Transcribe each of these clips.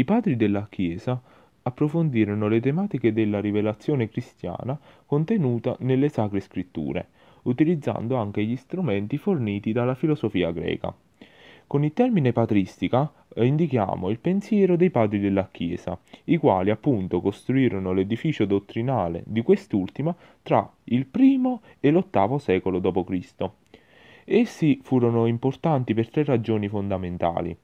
I padri della Chiesa approfondirono le tematiche della rivelazione cristiana contenuta nelle sacre scritture, utilizzando anche gli strumenti forniti dalla filosofia greca. Con il termine patristica eh, indichiamo il pensiero dei padri della Chiesa, i quali appunto costruirono l'edificio dottrinale di quest'ultima tra il primo e l'ottavo secolo d.C. Essi furono importanti per tre ragioni fondamentali.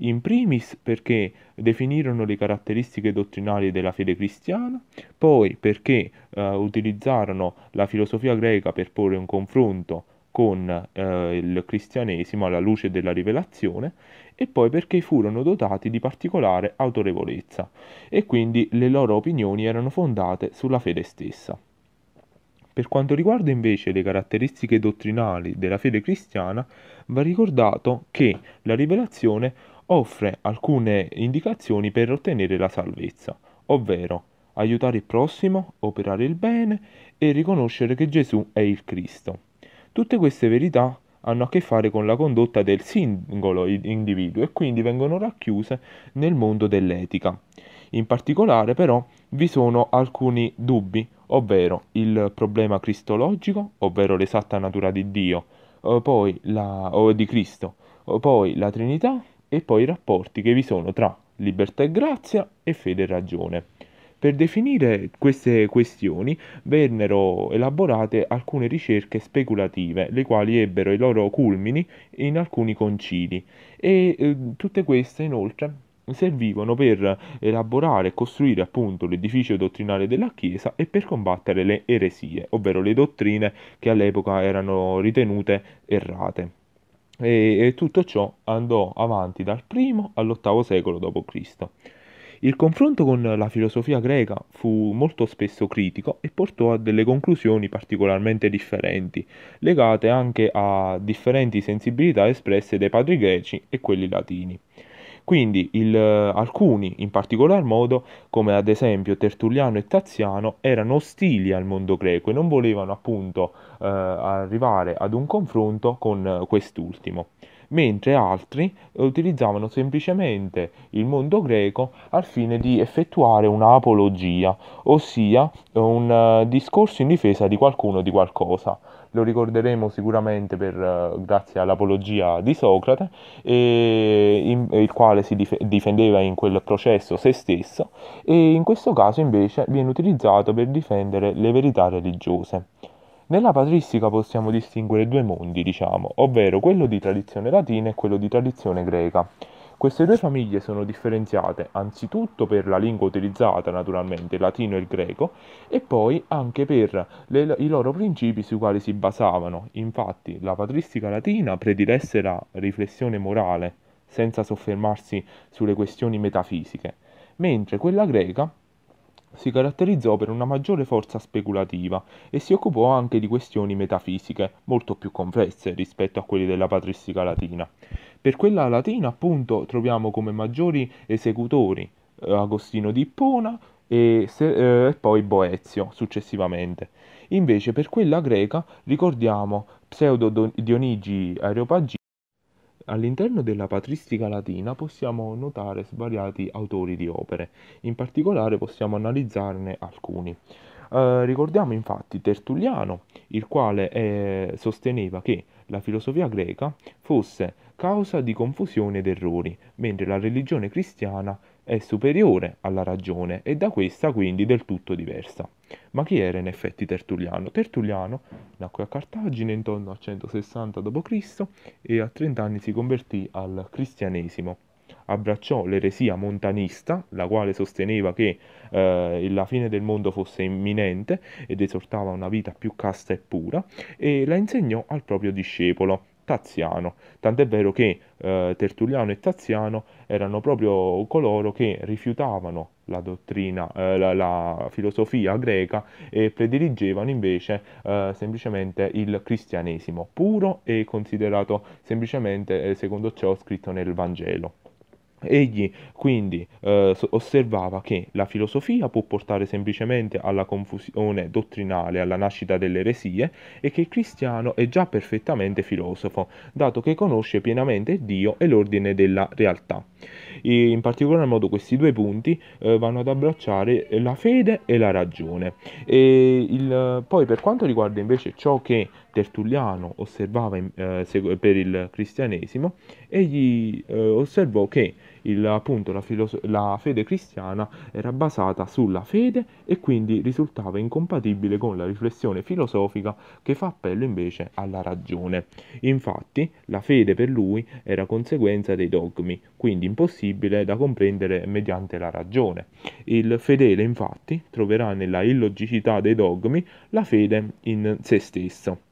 In primis perché definirono le caratteristiche dottrinali della fede cristiana, poi perché eh, utilizzarono la filosofia greca per porre un confronto con eh, il cristianesimo alla luce della rivelazione e poi perché furono dotati di particolare autorevolezza e quindi le loro opinioni erano fondate sulla fede stessa. Per quanto riguarda invece le caratteristiche dottrinali della fede cristiana, va ricordato che la rivelazione offre alcune indicazioni per ottenere la salvezza, ovvero aiutare il prossimo, operare il bene e riconoscere che Gesù è il Cristo. Tutte queste verità hanno a che fare con la condotta del singolo individuo e quindi vengono racchiuse nel mondo dell'etica. In particolare però vi sono alcuni dubbi, ovvero il problema cristologico, ovvero l'esatta natura di Dio, poi la, o di Cristo, poi la Trinità e poi i rapporti che vi sono tra libertà e grazia e fede e ragione. Per definire queste questioni vennero elaborate alcune ricerche speculative, le quali ebbero i loro culmini in alcuni concili e eh, tutte queste inoltre servivano per elaborare e costruire appunto l'edificio dottrinale della Chiesa e per combattere le eresie, ovvero le dottrine che all'epoca erano ritenute errate. E, e tutto ciò andò avanti dal primo all'ottavo secolo d.C. Il confronto con la filosofia greca fu molto spesso critico e portò a delle conclusioni particolarmente differenti, legate anche a differenti sensibilità espresse dai padri greci e quelli latini. Quindi il, alcuni, in particolar modo, come ad esempio Tertulliano e Taziano, erano ostili al mondo greco e non volevano appunto eh, arrivare ad un confronto con quest'ultimo mentre altri utilizzavano semplicemente il mondo greco al fine di effettuare un'apologia, ossia un uh, discorso in difesa di qualcuno o di qualcosa. Lo ricorderemo sicuramente per, uh, grazie all'apologia di Socrate, in, il quale si dif- difendeva in quel processo se stesso, e in questo caso invece viene utilizzato per difendere le verità religiose. Nella patristica possiamo distinguere due mondi, diciamo, ovvero quello di tradizione latina e quello di tradizione greca. Queste due famiglie sono differenziate anzitutto per la lingua utilizzata, naturalmente, il latino e il greco, e poi anche per le, i loro principi sui quali si basavano. Infatti, la patristica latina predilesse la riflessione morale, senza soffermarsi sulle questioni metafisiche, mentre quella greca si caratterizzò per una maggiore forza speculativa e si occupò anche di questioni metafisiche, molto più complesse rispetto a quelle della patristica latina. Per quella latina, appunto, troviamo come maggiori esecutori eh, Agostino di Ippona e, se, eh, poi Boezio successivamente. Invece per quella greca ricordiamo Pseudo Dionigi Areopagito All'interno della patristica latina possiamo notare svariati autori di opere, in particolare possiamo analizzarne alcuni. Eh, ricordiamo infatti Tertulliano, il quale eh, sosteneva che la filosofia greca fosse causa di confusione ed errori, mentre la religione cristiana è superiore alla ragione e da questa quindi del tutto diversa. Ma chi era in effetti Tertulliano? Tertulliano nacque a Cartagine intorno al 160 d.C. e a 30 anni si convertì al cristianesimo. Abbracciò l'eresia montanista, la quale sosteneva che eh, la fine del mondo fosse imminente ed esortava una vita più casta e pura, e la insegnò al proprio discepolo, Taziano, tant'è vero che eh, Tertulliano e Taziano erano proprio coloro che rifiutavano la dottrina, eh, la, la, filosofia greca e prediligevano invece eh, semplicemente il cristianesimo puro e considerato semplicemente eh, secondo ciò scritto nel Vangelo. Egli quindi eh, osservava che la filosofia può portare semplicemente alla confusione dottrinale, alla nascita delle eresie, e che il cristiano è già perfettamente filosofo, dato che conosce pienamente Dio e l'ordine della realtà. In particolar modo questi due punti eh, vanno ad abbracciare la fede e la ragione. E il, poi per quanto riguarda invece ciò che Tertulliano osservava eh, per il cristianesimo, egli eh, osservò che il, appunto la, la, fede cristiana era basata sulla fede e quindi risultava incompatibile con la riflessione filosofica che fa appello invece alla ragione. Infatti la fede per lui era conseguenza dei dogmi, quindi impossibile da comprendere mediante la ragione. Il fedele infatti troverà nella illogicità dei dogmi la fede in se stesso.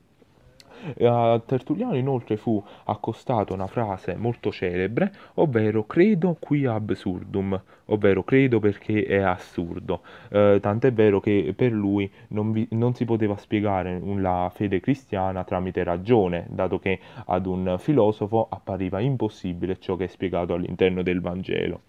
A Tertulliano inoltre fu accostata una frase molto celebre, ovvero credo qui absurdum, ovvero credo perché è assurdo. Eh, tant'è vero che per lui non, vi, non si poteva spiegare la fede cristiana tramite ragione, dato che ad un filosofo appariva impossibile ciò che è spiegato all'interno del Vangelo.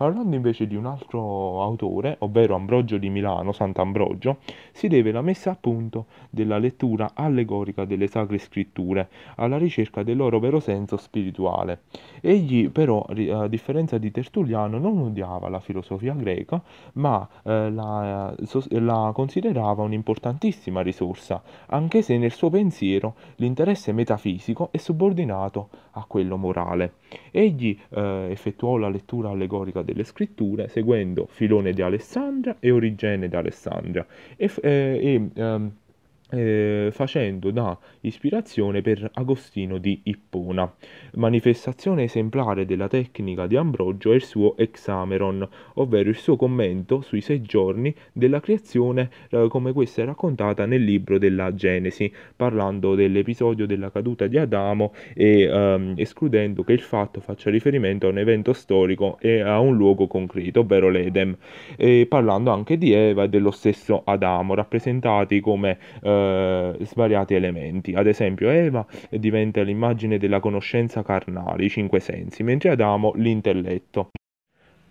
Parlando invece di un altro autore, ovvero Ambrogio di Milano, Sant'Ambrogio, si deve la messa a punto della lettura allegorica delle Sacre Scritture, alla ricerca del loro vero senso spirituale. Egli però, a differenza di Tertulliano, non odiava la filosofia greca, ma eh, la, la considerava un'importantissima risorsa, anche se nel suo pensiero l'interesse metafisico è subordinato a quello morale. Egli eh, effettuò la lettura allegorica delle scritture seguendo Filone di Alessandria e Origene di Alessandria. E, eh, e ehm, eh, facendo da ispirazione per Agostino di Ippona. Manifestazione esemplare della tecnica di Ambrogio è il suo Exameron, ovvero il suo commento sui sei giorni della creazione eh, come questa è raccontata nel libro della Genesi, parlando dell'episodio della caduta di Adamo e ehm, escludendo che il fatto faccia riferimento a un evento storico e a un luogo concreto, ovvero l'Edem, e parlando anche di Eva e dello stesso Adamo, rappresentati come eh, eh, svariati elementi. Ad esempio, Eva diventa l'immagine della conoscenza carnale, i cinque sensi, mentre Adamo l'intelletto.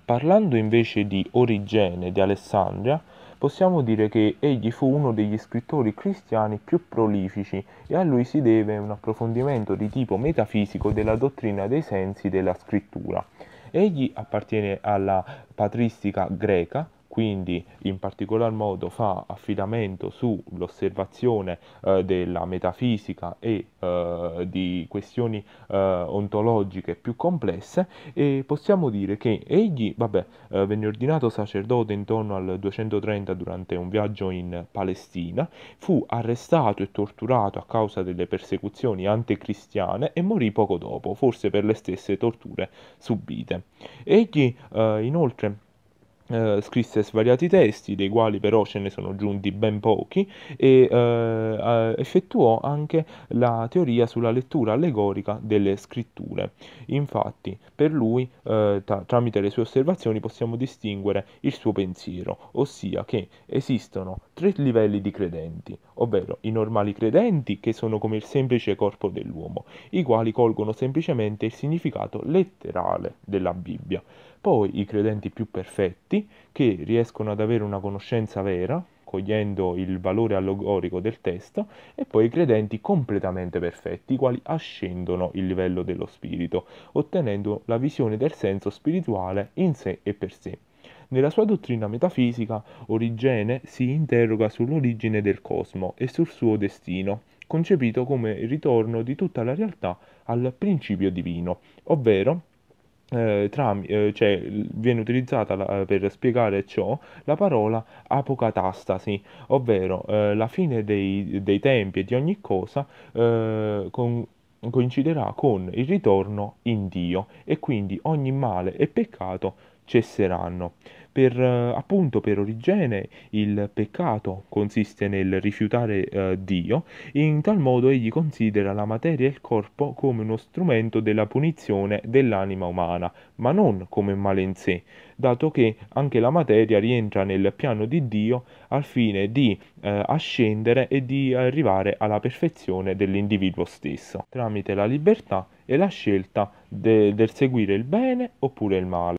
Parlando invece di Origene di Alessandria, possiamo dire che egli fu uno degli scrittori cristiani più prolifici e a lui si deve un approfondimento di tipo metafisico della dottrina dei sensi della scrittura. Egli appartiene alla patristica greca, quindi in particolar modo fa affidamento sull'osservazione eh, della metafisica e eh, di questioni eh, ontologiche più complesse e possiamo dire che egli, vabbè, eh, venne ordinato sacerdote intorno al 230 durante un viaggio in Palestina, fu arrestato e torturato a causa delle persecuzioni anticristiane e morì poco dopo, forse per le stesse torture subite. Egli eh, inoltre Uh, scrisse svariati testi, dei quali però ce ne sono giunti ben pochi, e uh, effettuò anche la teoria sulla lettura allegorica delle scritture. Infatti, per lui, uh, tra- tramite le sue osservazioni, possiamo distinguere il suo pensiero, ossia che esistono tre livelli di credenti, ovvero i normali credenti, che sono come il semplice corpo dell'uomo, i quali colgono semplicemente il significato letterale della Bibbia poi i credenti più perfetti che riescono ad avere una conoscenza vera, cogliendo il valore allegorico del testo, e poi i credenti completamente perfetti, i quali ascendono il livello dello spirito, ottenendo la visione del senso spirituale in sé e per sé. Nella sua dottrina metafisica, Origene si interroga sull'origine del cosmo e sul suo destino, concepito come il ritorno di tutta la realtà al principio divino, ovvero eh, tram- eh, cioè, viene utilizzata la, per spiegare ciò la parola apocatastasi, ovvero eh, la fine dei, dei, tempi e di ogni cosa eh, con, coinciderà con il ritorno in Dio e quindi ogni male e peccato cesseranno. Per, eh, appunto per Origene il peccato consiste nel rifiutare eh, Dio, in tal modo egli considera la materia e il corpo come uno strumento della punizione dell'anima umana, ma non come male in sé, dato che anche la materia rientra nel piano di Dio al fine di eh, ascendere e di arrivare alla perfezione dell'individuo stesso, tramite la libertà e la scelta de- del seguire il bene oppure il male.